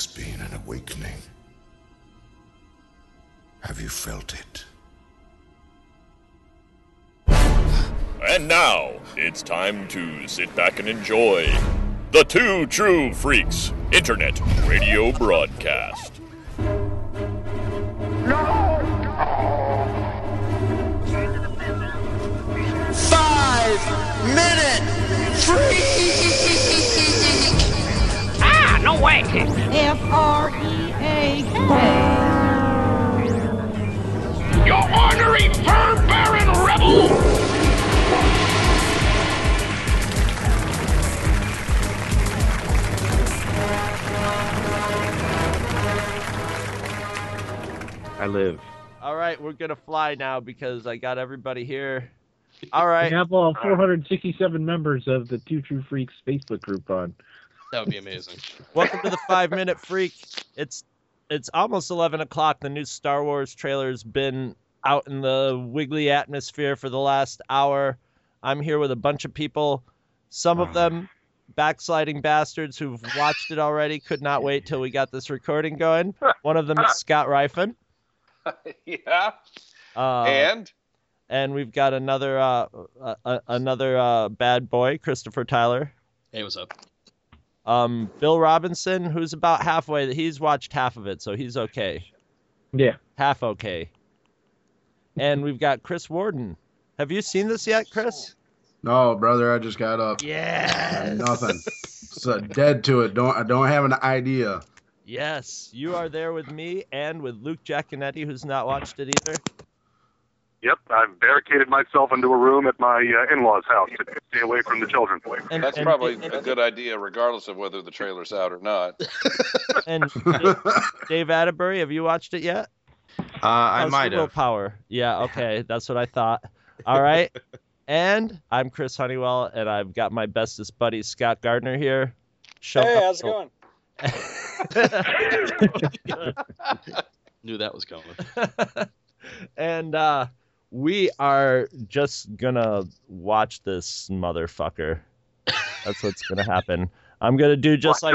has been an awakening. Have you felt it? And now, it's time to sit back and enjoy the Two True Freaks Internet Radio Broadcast. Five minute freak. Ah, way. F R E A K. You ornery fur baron rebel! I live. All right, we're gonna fly now because I got everybody here. All right. We have all 467 members of the Two True Freaks Facebook group on. That would be amazing. Welcome to the Five Minute Freak. It's it's almost eleven o'clock. The new Star Wars trailer's been out in the wiggly atmosphere for the last hour. I'm here with a bunch of people. Some of them backsliding bastards who've watched it already could not wait till we got this recording going. One of them is Scott Rifen. yeah. Uh, and and we've got another uh, uh, uh, another uh, bad boy, Christopher Tyler. Hey, what's up? Um, Bill Robinson, who's about halfway. He's watched half of it, so he's okay. Yeah. Half okay. And we've got Chris Warden. Have you seen this yet, Chris? No, brother, I just got up. Yes. Nothing. So dead to it. Don't I don't have an idea. Yes, you are there with me and with Luke Giaconetti, who's not watched it either. Yep, I've barricaded myself into a room at my uh, in-laws' house to stay away from the children. And- that's and- probably and- a good idea, regardless of whether the trailer's out or not. And Dave Atterbury, have you watched it yet? Uh, I How's might your have. Willpower. Yeah, okay, that's what I thought. All right. and I'm Chris Honeywell, and I've got my bestest buddy Scott Gardner here. Show Hey, up- how's it going? Knew that was coming. and uh, we are just gonna watch this motherfucker. That's what's gonna happen. I'm gonna do just like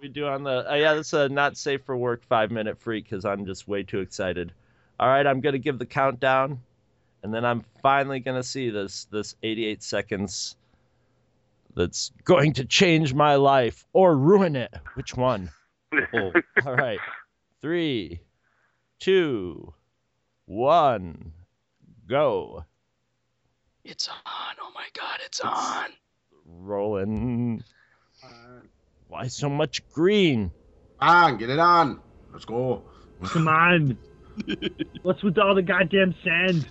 we do on the. Uh, yeah, this is a not safe for work five minute freak because I'm just way too excited. All right, I'm gonna give the countdown, and then I'm finally gonna see this this 88 seconds. That's going to change my life or ruin it. Which one? Oh, all right. Three, two, one, go. It's on. Oh my god, it's on. Rolling. Why so much green? On, get it on. Let's go. Come on. What's with all the goddamn sand?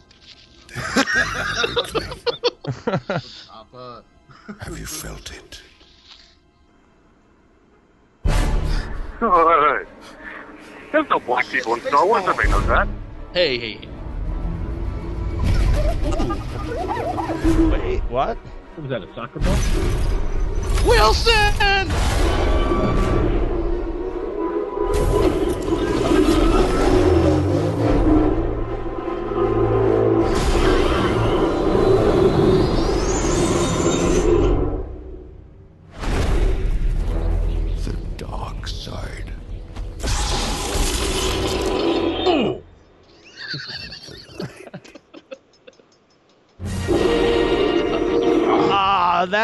Uh, Have you felt it? Oh, hey. There's no black people in Star Wars. Everybody knows that. Hey, hey. Wait, what? What was that, a soccer ball? Wilson!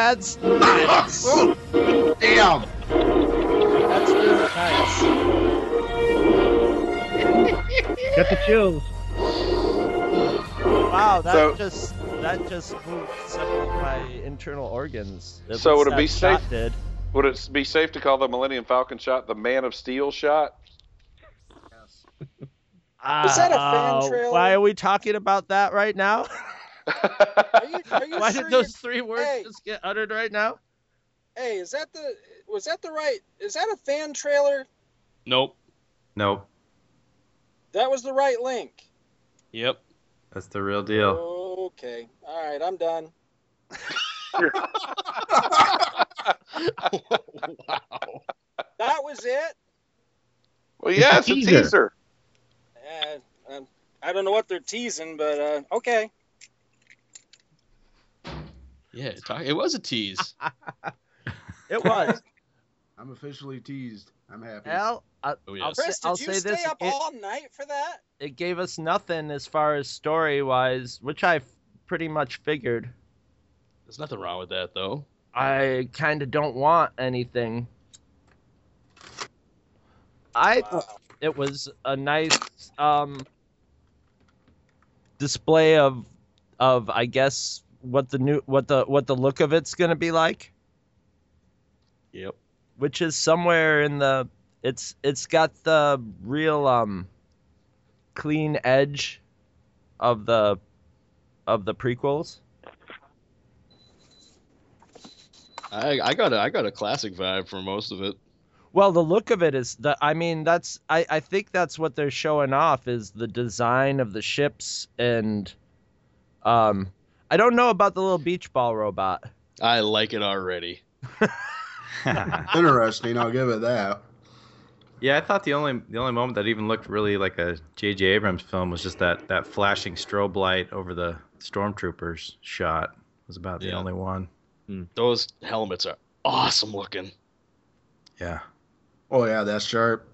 That's nice. Damn. That's really nice. Got the chills. Wow, that So- just that just moved several of my internal organs. At So would it be safe- Did. Would it be safe to call the Millennium Falcon shot the Man of Steel shot? Was that a fan uh, Oh, trailer? Why are we talking about that right now? Are you, are you Why sure did you- those three words Hey. just get uttered right now? Hey, is that the was that the right? Is that a fan trailer? Nope. Nope. That was the right link. Yep. That's the real deal. Okay. All right, I'm done. wow. That was it. Well, yeah, it's a Teaser. teaser. Uh, um, I don't know what they're teasing, but uh, okay. Yeah, talk, it was a tease. It was. I'm officially teased. I'm happy. Al, I, Oh, I'll, yes. say, Chris, did I'll you say stay this: up it, all night for that? it gave us nothing as far as story wise, which I pretty much figured. There's nothing wrong with that though. I kind of don't want anything. I thought it was a nice um, display of of I guess what the new what the what the look of it's gonna be like, Yep. which is somewhere in the it's it's got the real um clean edge of the of the prequels. I I got a I got a classic vibe for most of it. Well, the look of it is that I mean that's I I think that's what they're showing off is the design of the ships and um I don't know about the little beach ball robot. I like it already. Interesting. I'll give it that. Yeah, I thought the only the only moment that even looked really like a J.J. Abrams film was just that that flashing strobe light over the stormtroopers shot was about the Yeah. only one. Those helmets are awesome looking. Yeah. Oh yeah, that's sharp.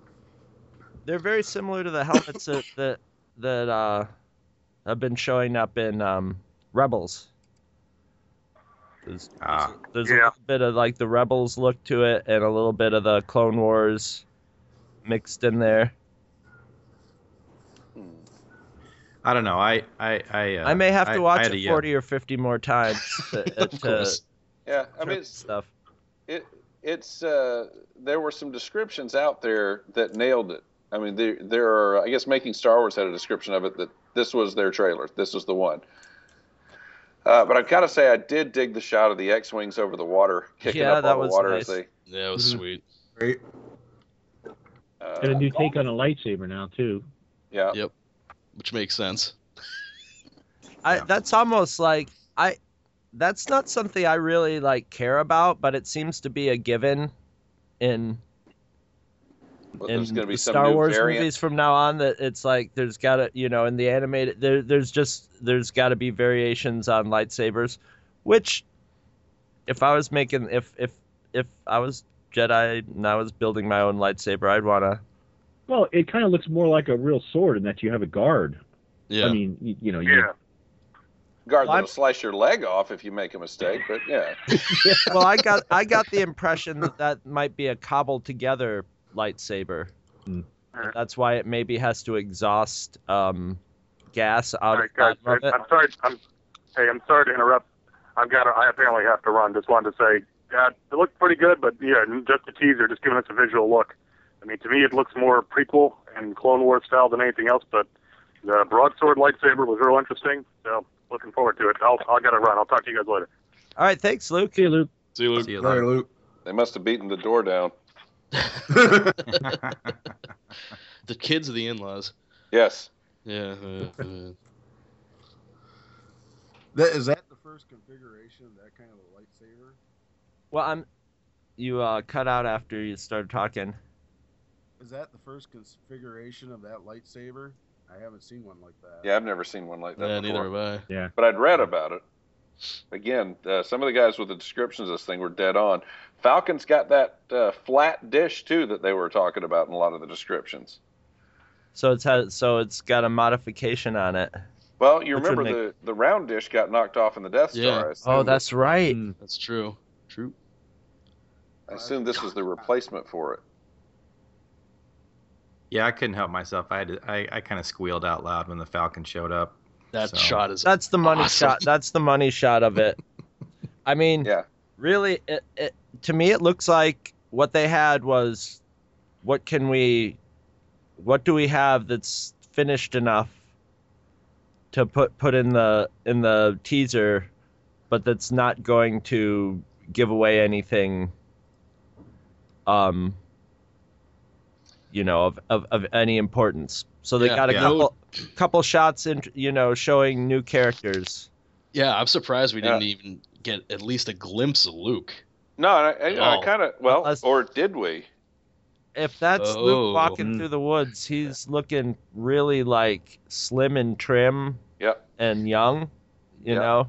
They're very similar to the helmets that that that uh have been showing up in um Rebels. There's, Ah. there's a little bit of like the Rebels look to it and a little bit of the Clone Wars mixed in there. I don't know. I I I, uh, I may have to I- I watch had it a, 40 or 50 more times to, uh, Of to. Yeah, I mean, stuff. it it's uh, there were some descriptions out there that nailed it. I mean, there there are. I guess making Star Wars had a description of it that this was their trailer. This was the one. Uh, but I'd kind of say I did dig the shot of the X-wings over the water, kicking Yeah, up that all the was water nice. as they. Yeah, it was Mhm. sweet. Great. Uh, And a new take on a lightsaber now too. yeah. Yep. Which makes sense. I that's almost like I that's not something I really like care about, but it seems to be a given in But in there's going to be the some Star new Wars variant. movies from now on that it's like there's got to you know in the animated there there's just there's got to be variations on lightsabers, which if I was making if if if I was Jedi and I was building my own lightsaber, I'd want to Well, it kind of looks more like a real sword in that you have a guard. Yeah. I mean, you, you know, you, Yeah. Guard Well, I'm- that'll slice your leg off if you make a mistake. But yeah, well, I got I got the impression that that might be a cobbled together lightsaber. Hmm. Alright. That's why it maybe has to exhaust um, gas out All of guys. the bottom of it. I'm sorry. I'm, hey, I'm sorry to interrupt. I've got. To, I apparently have to run. Just wanted to say, yeah, it looked pretty good, but yeah, just a teaser, just giving us a visual look. I mean, to me, it looks more prequel and Clone Wars style than anything else. But the broadsword lightsaber was real interesting. So looking forward to it. I'll. I'll got to run. I'll talk to you guys later. All right, thanks, Luke. see you, Luke. See you, Luke. See you Later, later. Luke. they must have beaten the door down. The kids of the in-laws. Yes. Yeah. uh, uh, That, is that the first configuration of that kind of a lightsaber? Well, I'm. You uh, cut out after you started talking. Is that the first configuration of that lightsaber? I haven't seen one like that. Yeah, I've never seen one like that yeah, before. neither have I. Yeah. but I'd read about it. Again, uh, some of the guys with the descriptions of this thing were dead on. Falcon's got that uh, flat dish too that they were talking about in a lot of the descriptions. So it's had, so it's got a modification on it. Well, you Which would remember the, the round dish got knocked off in the Death Star. Yeah. Oh, that's right. Hmm. That's true. True. I assume this was the replacement for it. Yeah, I couldn't help myself. I had to, I, I kind of squealed out loud when the Falcon showed up. That So- shot is That's the money awesome. shot. That's the money shot of it. I mean, Yeah. really, it, it, to me, it looks like what they had was, what can we, what do we have that's finished enough to put put in the in the teaser, but that's not going to give away anything. Um. You know, of, of, of any importance. So they Yeah, got a yeah. couple couple shots in, you know, showing new characters. Yeah, I'm surprised we Yeah. didn't even get at least a glimpse of Luke. No, I, I, I kind of well, Unless- or did we? if that's Oh. Luke walking Mm. through the woods, he's looking really like slim and trim Yep. and young, you Yeah. know.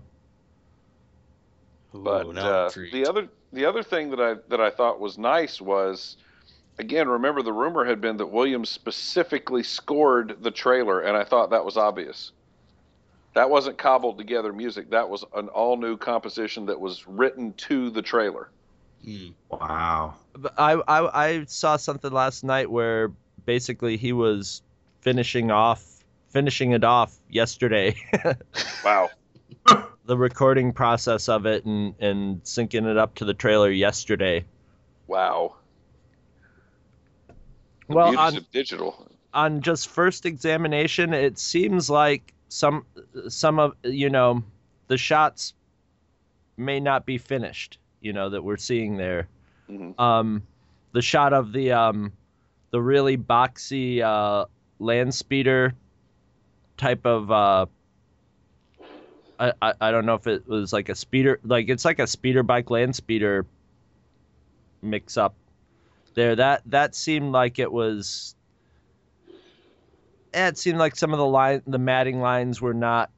Ooh, But now uh, the other the other thing that I that I thought was nice was, again, remember the rumor had been that Williams specifically scored the trailer, and I thought that was obvious. That wasn't cobbled together music. That was an all new composition that was written to the trailer. Hmm. Wow. But I, I I saw something last night where basically he was finishing off finishing it off yesterday. Wow. the recording process of it and and syncing it up to the trailer yesterday. Wow. The Well, on- of digital. on just first examination, it seems like some some of you know the shots may not be finished. You know that we're seeing there. Mhm. Um, the shot of the um, the really boxy uh, land speeder type of uh, I, I I don't know if it was like a speeder like it's like a speeder bike land speeder mix up there that that seemed like it was eh, it seemed like some of the line the matting lines were not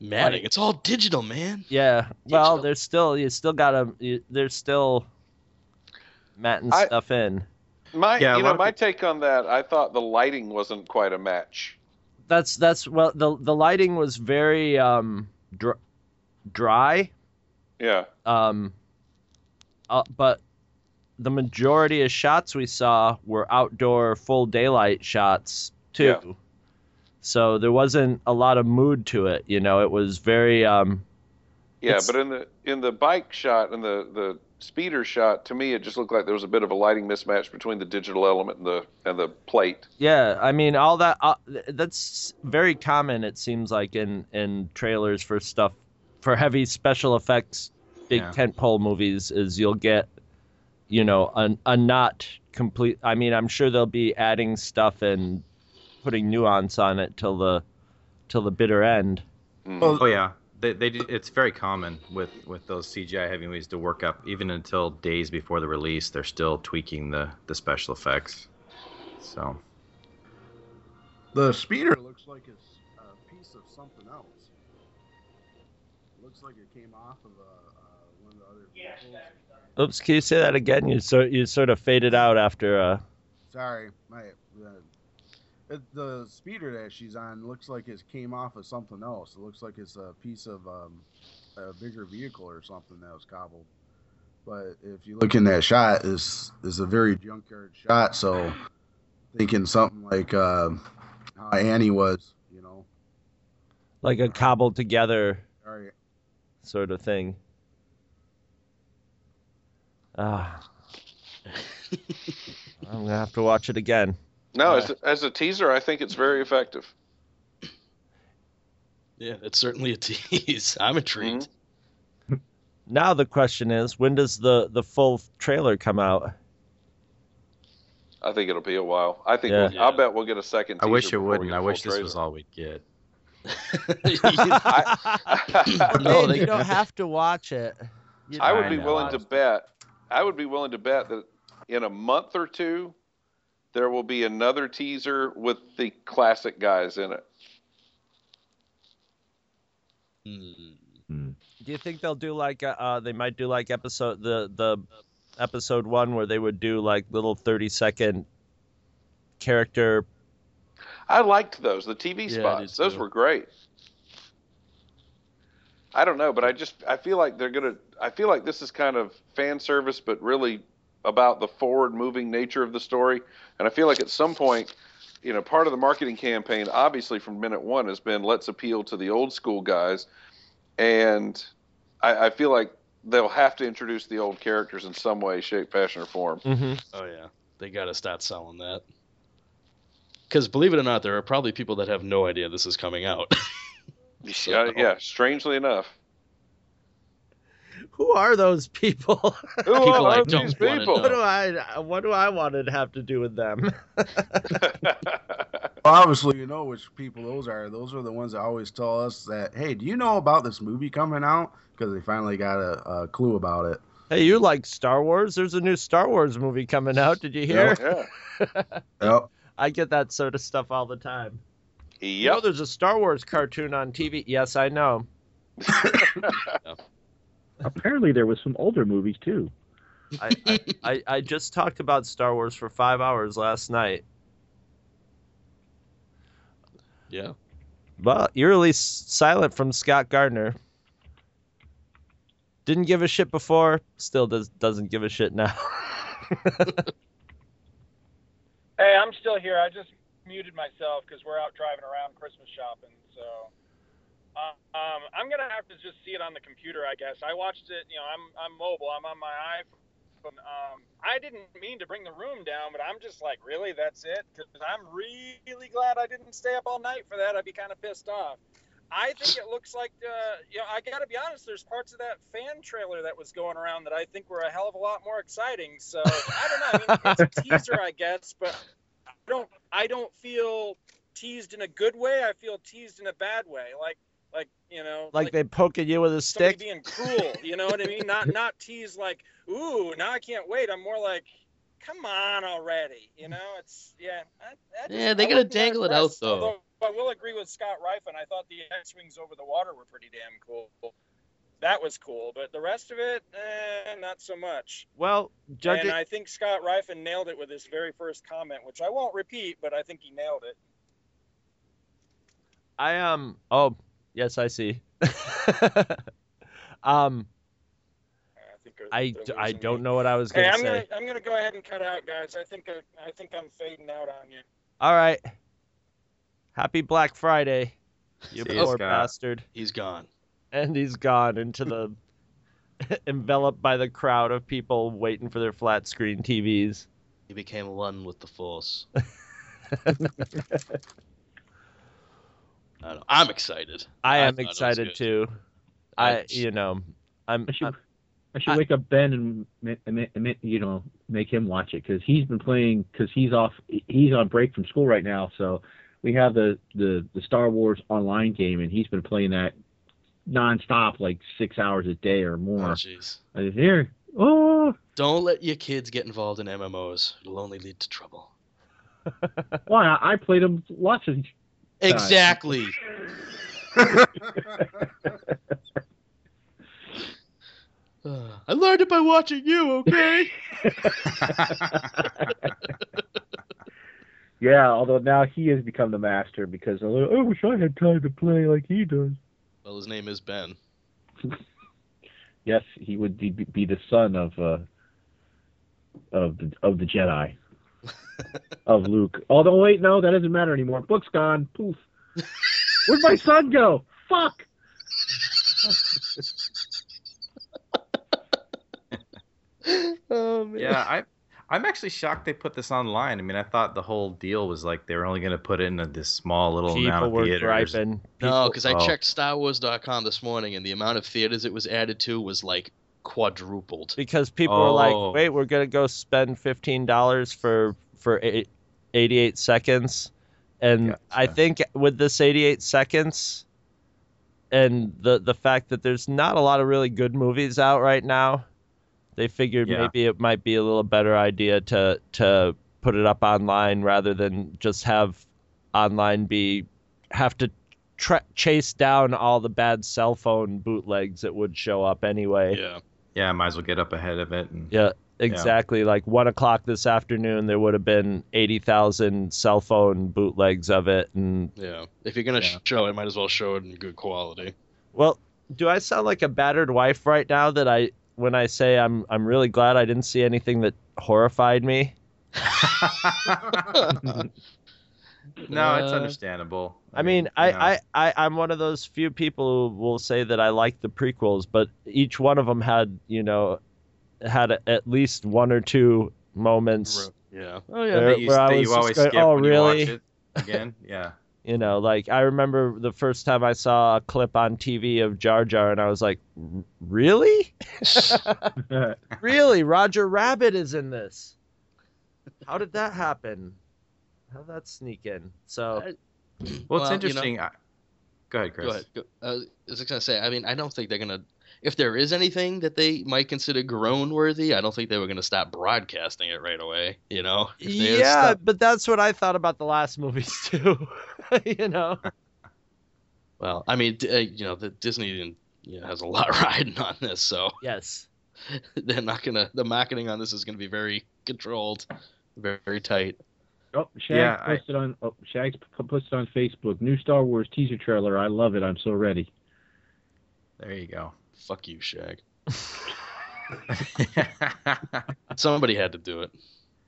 Matting. It's all digital, man. yeah well there's still you still gotta there's still matting I- stuff in My, Yeah, you know, of my take on that, I thought the lighting wasn't quite a match. that's that's well the the lighting was very um dr- dry Yeah. um uh, but the majority of shots we saw were outdoor full daylight shots too Yeah. so there wasn't a lot of mood to it you know it was very um Yeah, but in the in the bike shot and the the speeder shot, to me, it just looked like there was a bit of a lighting mismatch between the digital element and the and the plate. yeah i mean all that uh, that's very common it seems like in in trailers for stuff for heavy special effects big Yeah. tentpole movies is you'll get you know a, a not complete i mean i'm sure they'll be adding stuff and putting nuance on it till the till the bitter end Oh yeah, they, they it's very common with with those CGI heavy movies to work up even until days before the release. They're still tweaking the the special effects. So The speeder looks like it's a piece of something else. looks like it came off of a, uh, one of the other vehicles. Oops can you say that again you sort you sort of faded out after uh Sorry, my uh, the speeder that she's on looks like it came off of something else. It looks like it's a piece of um, a bigger vehicle or something that was cobbled. But if you look in that shot, is is a very junkyard shot. So thinking something like uh, how Annie was, you know. like a cobbled together right. sort of thing ah i'm gonna have to watch it again No, as, as a teaser, I think it's very effective. Yeah, it's certainly a tease. I'm intrigued. Now the question is, when does the the full trailer come out? I think it'll be a while. I think Yeah. we'll, I'll bet we'll get a second. I wish it wouldn't. get a I full wish this trailer. was all we'd get. no, you don't have to watch it. You I would be willing to bet. I would be willing to bet that in a month or two, there will be another teaser with the classic guys in it. Do you think they'll do like uh, uh they might do like episode the the episode one where they would do like little thirty second character I liked those. The TV Yeah, spots. did Those were great. I don't know, but I just I feel like they're gonna. I feel like this is kind of fan service, but really about the forward moving nature of the story. And I feel like at some point, you know, part of the marketing campaign, obviously from minute one, has been let's appeal to the old school guys, and I, I feel like they'll have to introduce the old characters in some way, shape, fashion, or form. Mm-hmm. Oh yeah, they got to start selling that. Because believe it or not, there are probably people that have no idea this is coming out. Yeah, yeah. Strangely enough, Who are those people? Who People I are don't these wanna people? what do I what do I want to have to do with them? Well, obviously, you know which people those are. Those are the ones that always tell us that, hey, do you know about this movie coming out? Because they finally got a, a clue about it. hey, you like Star Wars? There's a new Star Wars movie coming out. Did you hear? yeah. Yep. I get that sort of stuff all the time. You know, there's a Star Wars cartoon on TV. Yes, I know. Apparently there was some older movies too. I, I, I, I just talked about Star Wars for five hours last night. Yeah. Well, eerily s- silent from Scott Gardner. Didn't give a shit before, still does doesn't give a shit now. Hey, I'm still here. I just muted myself because we're out driving around Christmas shopping. So uh, um, I'm gonna have to just see it on the computer, I guess. I watched it. You know, I'm I'm mobile. I'm on my iPhone. Um, I didn't mean to bring the room down, but I'm just like, really, that's it? Because I'm really glad I didn't stay up all night for that. I'd be kind of pissed off. I think it looks like, uh, you know, I got to be honest. There's parts of that fan trailer that was going around that I think were a hell of a lot more exciting. So I don't know. I mean, it's a teaser, I guess, but I don't, I don't feel teased in a good way. I feel teased in a bad way. Like, like you know, like, they poking you with a stick. being cruel. You know what I mean? Not, not teased like, ooh, now I can't wait. I'm more like, come on already. You know, it's yeah. I, I just, Yeah, they I gotta dangle it out, though. Although I will agree with Scott Rifen. I thought the X-wings over the water were pretty damn cool. That was cool, but the rest of it, eh, not so much. Well, judging And I think Scott Rifen nailed it with his very first comment, which I won't repeat, but I think he nailed it. I um oh yes I see. um I, I don't know what I was gonna I'm say. gonna I'm gonna go ahead and cut out, guys. I think I, I think I'm fading out on you. All right. Happy Black Friday, you See poor Scott. bastard. He's gone. And he's gone into the enveloped by the crowd of people waiting for their flat screen TVs. He became one with the Force. I don't know. I'm excited. I am thought it was excited good. too. I I, you know, I'm. I should, I'm- I should wake up Ben and, ma- ma- ma- you know make him watch it because he's been playing because he's off he's on break from school right now. So we have the, the the Star Wars online game and he's been playing that nonstop like six hours a day or Oh, more. jeez. I said, Here, oh, Don't let your kids get involved in MMOs. It'll only lead to trouble. why I, I played him lots of times. Exactly. Uh, I learned it by watching you, okay? Yeah, although now he has become the master because I wish I had time to play like he does. well, his name is Ben. Yes, he would be, be the son of uh, of the of the Jedi of Luke. Although wait, no, that doesn't matter anymore. Book's gone. Poof. Where'd my son go? Fuck. oh man. Yeah, I I'm actually shocked they put this online. I mean, I thought the whole deal was like they were only going to put it in a, this small little amount people of were theaters. griping. No, People- because I Oh. checked StarWars.com this morning, and the amount of theaters it was added to was like quadrupled. because people were Oh. like, "Wait, we're gonna go spend fifteen dollars for for eight, 88 seconds," and I think with this eighty-eight seconds, and the the fact that there's not a lot of really good movies out right now, they figured Yeah. maybe it might be a little better idea to to put it up online rather than just have online be have to tra- chase down all the bad cell phone bootlegs that would show up anyway. Yeah. Yeah, I might as well get up ahead of it. And, Yeah, exactly. Like one o'clock this afternoon, there would have been eighty thousand cell phone bootlegs of it, and Yeah. If you're gonna Yeah. show it, might as well show it in good quality. well, do I sound like a battered wife right now that I when I say I'm I'm really glad I didn't see anything that horrified me? no, it's Uh, understandable. I mean, I, yeah. I, I, I'm one of those few people who will say that I like the prequels, but each one of them had, you know, had a, at least one or two moments, Yeah. Oh yeah, Where- that you, where I that was you just always going, skip "Oh, when you watch really?" it again. Yeah. you know, like I remember the first time I saw a clip on TV of Jar Jar, and I was like, really? really? Roger Rabbit is in this? How did that happen? How did that sneak in? So, Well, it's Well, you know- interesting. I... Go ahead, Chris. Go ahead. Go, uh, I was just gonna say. I mean, I don't think they're gonna. If there is anything that they might consider groan worthy, I don't think they were gonna stop broadcasting it right away. You know? If they had yeah, stopped- but that's what I thought about the last movies too. you know, Well, I mean, uh, you know, the Disney didn't you know, has a lot riding on this. So yes, they're not gonna. The marketing on this is gonna be very controlled, very, very tight. Oh, Shag Yeah, I- posted on oh, Shag's posted on Facebook. New Star Wars teaser trailer. I love it. I'm so ready. There you go. Fuck you, Shag. Somebody had to do it.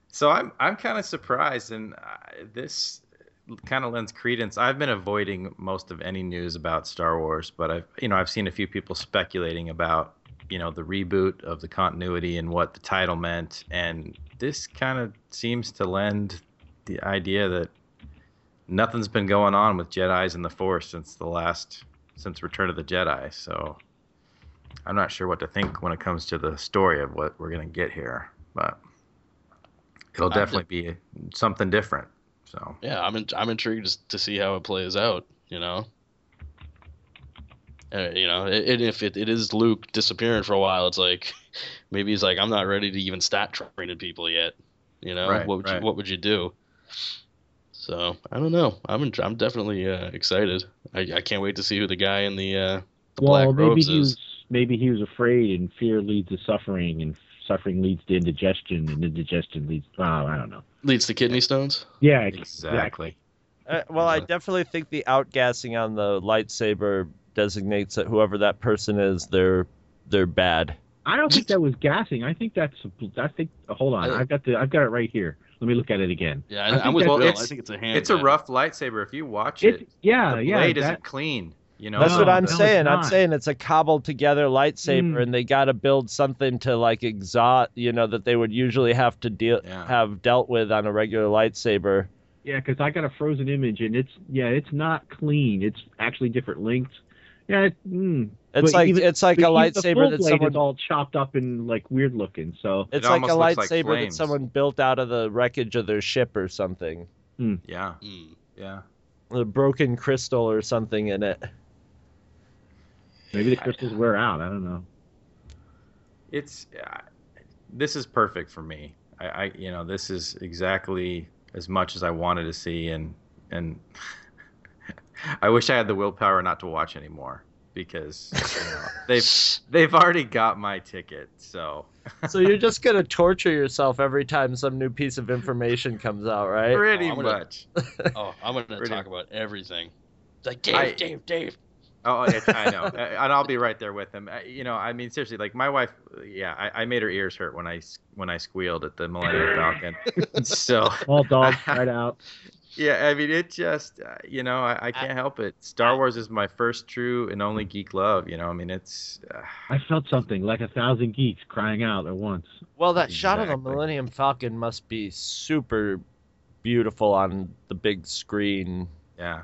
So I'm I'm kind of surprised, and uh, this kind of lends credence. I've been avoiding most of any news about Star Wars, but I've you know I've seen a few people speculating about you know the reboot of the continuity and what the title meant, and this kind of seems to lend the idea that nothing's been going on with Jedi's in the Force since the last since Return of the Jedi. So I'm not sure what to think when it comes to the story of what we're gonna get here, but it'll I'm definitely be something different. So Yeah, I'm in, I'm intrigued to- to see how it plays out. You know. Uh, you know, and if it, it is Luke disappearing for a while, it's like maybe he's like, I'm not ready to even start training people yet. You know, Right, what would right. you what would you do? So I don't know. I'm in, I'm definitely uh, excited. I, I can't wait to see who the guy in the uh, the well, black maybe robes he is. was maybe he was afraid, and fear leads to suffering, and suffering leads to indigestion, and indigestion leads. Oh, I don't know. Leads to kidney stones. Yeah, exactly. Uh, well, I definitely think the outgassing on the lightsaber designates that whoever that person is, they're they're bad. I don't think that was gassing. I think that's. I think. Hold on. I've got the. I've got it right here. Let me look at it again. Yeah, I I, think I'm with that's- Bill. it's- I think it's a hand. it's a rough lightsaber. If you watch It's- it, yeah, the yeah, blade that- isn't clean. You know, That's what I'm no, saying. I'm saying it's a cobbled together lightsaber, Mm. and they got to build something to like exhaust, you know, that they would usually have to deal have dealt with on a regular lightsaber. Yeah, because I got a frozen image, and it's yeah, it's not clean. It's actually different lengths. Yeah, it, mm. It's But like- even- it's like a lightsaber full that blade someone- all chopped up and like weird looking. So It's like a lightsaber that someone built out of the wreckage of their ship or something. Yeah. Hmm. Yeah. A broken crystal or something in it. maybe the crystals wear out. I don't know. it's uh, this is perfect for me. I, I you know this is exactly as much as I wanted to see, and and I wish I had the willpower not to watch anymore because you know, they've they've already got my ticket. So so you're just gonna torture yourself every time some new piece of information comes out, right? pretty Oh, I'm gonna- much. Oh, I'm gonna Pretty- talk about everything. It's like Dave, I- Dave, Dave. Oh, it's, I know, and I'll be right there with him. Uh, You know, I mean, seriously, like my wife, yeah, I, I made her ears hurt when I s- when I squealed at the Millennium Falcon. so All dogs right out. Yeah, I mean, it just, uh, you know, I, I can't help it. Star Wars is my first true and only geek love. You know, I mean, it's. Uh, I felt something like a thousand geeks crying out at once. Well, that shot of the Millennium Falcon must be super beautiful on the big screen. yeah.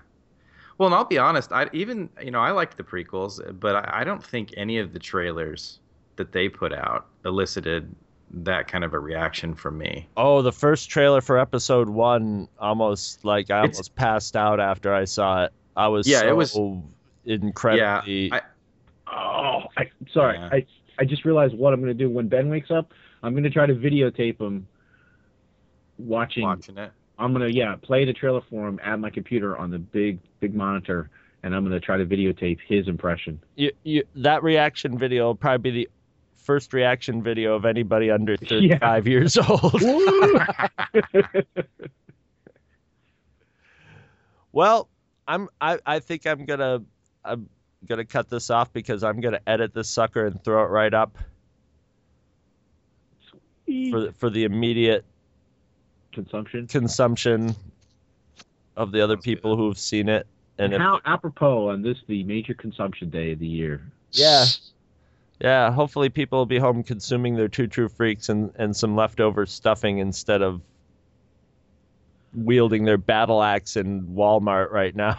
Well, and I'll be honest, I even, you know, I liked the prequels, but I, I don't think any of the trailers that they put out elicited that kind of a reaction from me. Oh, the first trailer for episode one, almost like I It's- almost passed out after I saw it. I was Yeah, so it was- incredibly. I- Oh, I, sorry. Yeah. I I just realized what I'm going to do when Ben wakes up. I'm going to try to videotape him watching. Watching it. I'm going to yeah play the trailer for him at my computer on the big big monitor, and I'm going to try to videotape his impression. you, you, that reaction video will probably be the first reaction video of anybody under 35 years old. well, I'm I, I think I'm gonna I'm gonna cut this off because I'm gonna edit this sucker and throw it right up for for the immediate Consumption. consumption of the other people who've seen it. And And if, how apropos on this the major consumption day of the year. yeah, yeah. Hopefully, people will be home consuming their two true freaks and and some leftover stuffing instead of wielding their battle axe in Walmart right now.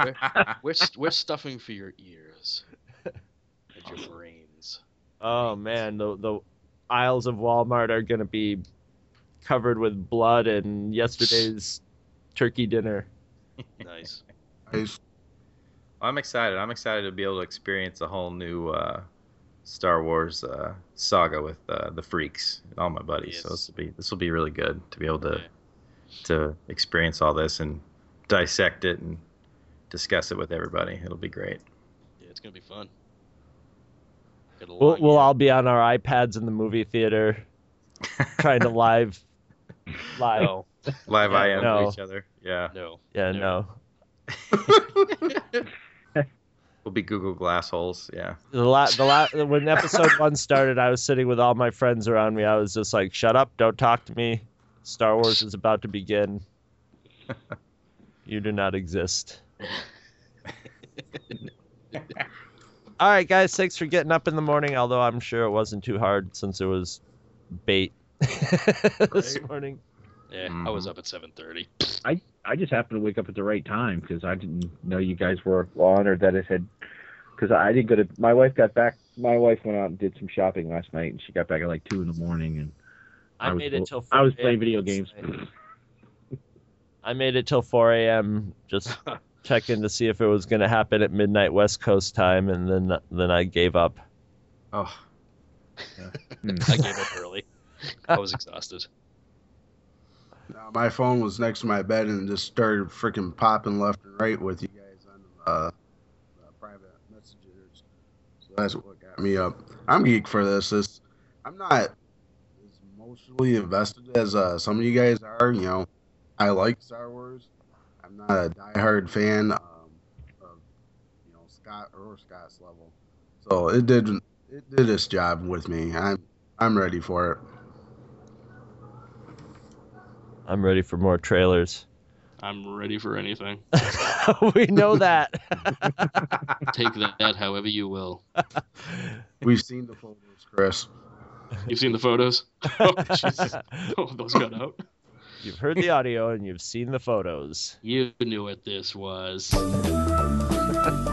We're, we're, we're stuffing for your ears and your brains. oh man, the the aisles of Walmart are gonna be covered with blood and yesterday's turkey dinner. Nice. I'm excited. I'm excited to be able to experience a whole new uh, Star Wars uh, saga with uh, the freaks and all my buddies. So this will be this will be really good to be able to to experience all this and dissect it and discuss it with everybody. It'll be great. Yeah, it's gonna be fun. We'll, we'll all be on our iPads in the movie theater, trying to live, live, No. Live Yeah, IM no. each other. Yeah. No. Yeah, no. We'll be Google Glass holes. Yeah. The la- the la- when episode one started, I was sitting with all my friends around me. I was just like, "Shut up! Don't talk to me. Star Wars is about to begin. you do not exist." all right, guys. Thanks for getting up in the morning. Although I'm sure it wasn't too hard since it was bait this morning. Yeah, I was mm-hmm. up at 7:30. I I just happened to wake up at the right time because I didn't know you guys were on or that it had because I didn't go to. My wife got back. My wife went out and did some shopping last night, and she got back at like two in the morning, and I was, made it till I was playing video games. I made it till 4 a.m. just checking to see if it was going to happen at midnight West Coast time, and then then I gave up. Oh. Hmm. I gave up early. I was exhausted. My phone was next to my bed and just started freaking popping left and right with you guys on uh, uh, private messages. So that's what got me up. I'm geek for this. This I'm not as emotionally invested as uh, some of you guys are. You know, I like Star Wars. I'm not a diehard fan um, of you know Scott or Scott's level. So it did it did its job with me. I'm I'm ready for it. I'm ready for more trailers. I'm ready for anything. we know that. Take that however you will. We've seen the photos, Chris. You've seen the photos? Oh, Jesus. Oh, those got out. You've heard the audio and you've seen the photos. You knew what this was.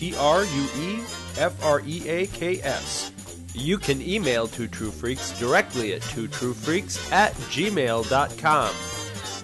T R U E F R E A K S. You can email Two True Freaks directly at twotruefreaks at gmail.com.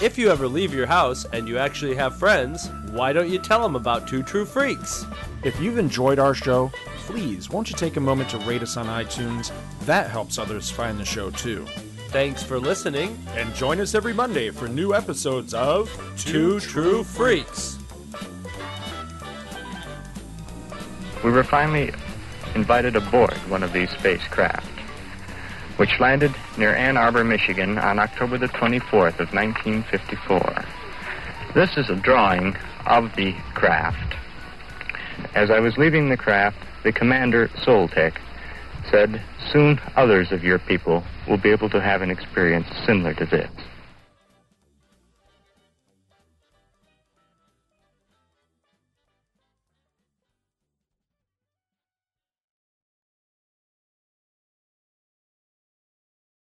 If you ever leave your house and you actually have friends, why don't you tell them about Two True Freaks? If you've enjoyed our show, please won't you take a moment to rate us on iTunes? That helps others find the show too. Thanks for listening. And join us every Monday for new episodes of Two True Freaks. We were finally invited aboard one of these spacecraft, which landed near Ann Arbor, Michigan on October the 24th of 1954. This is a drawing of the craft. As I was leaving the craft, the commander, Soltec, said, Soon others of your people will be able to have an experience similar to this.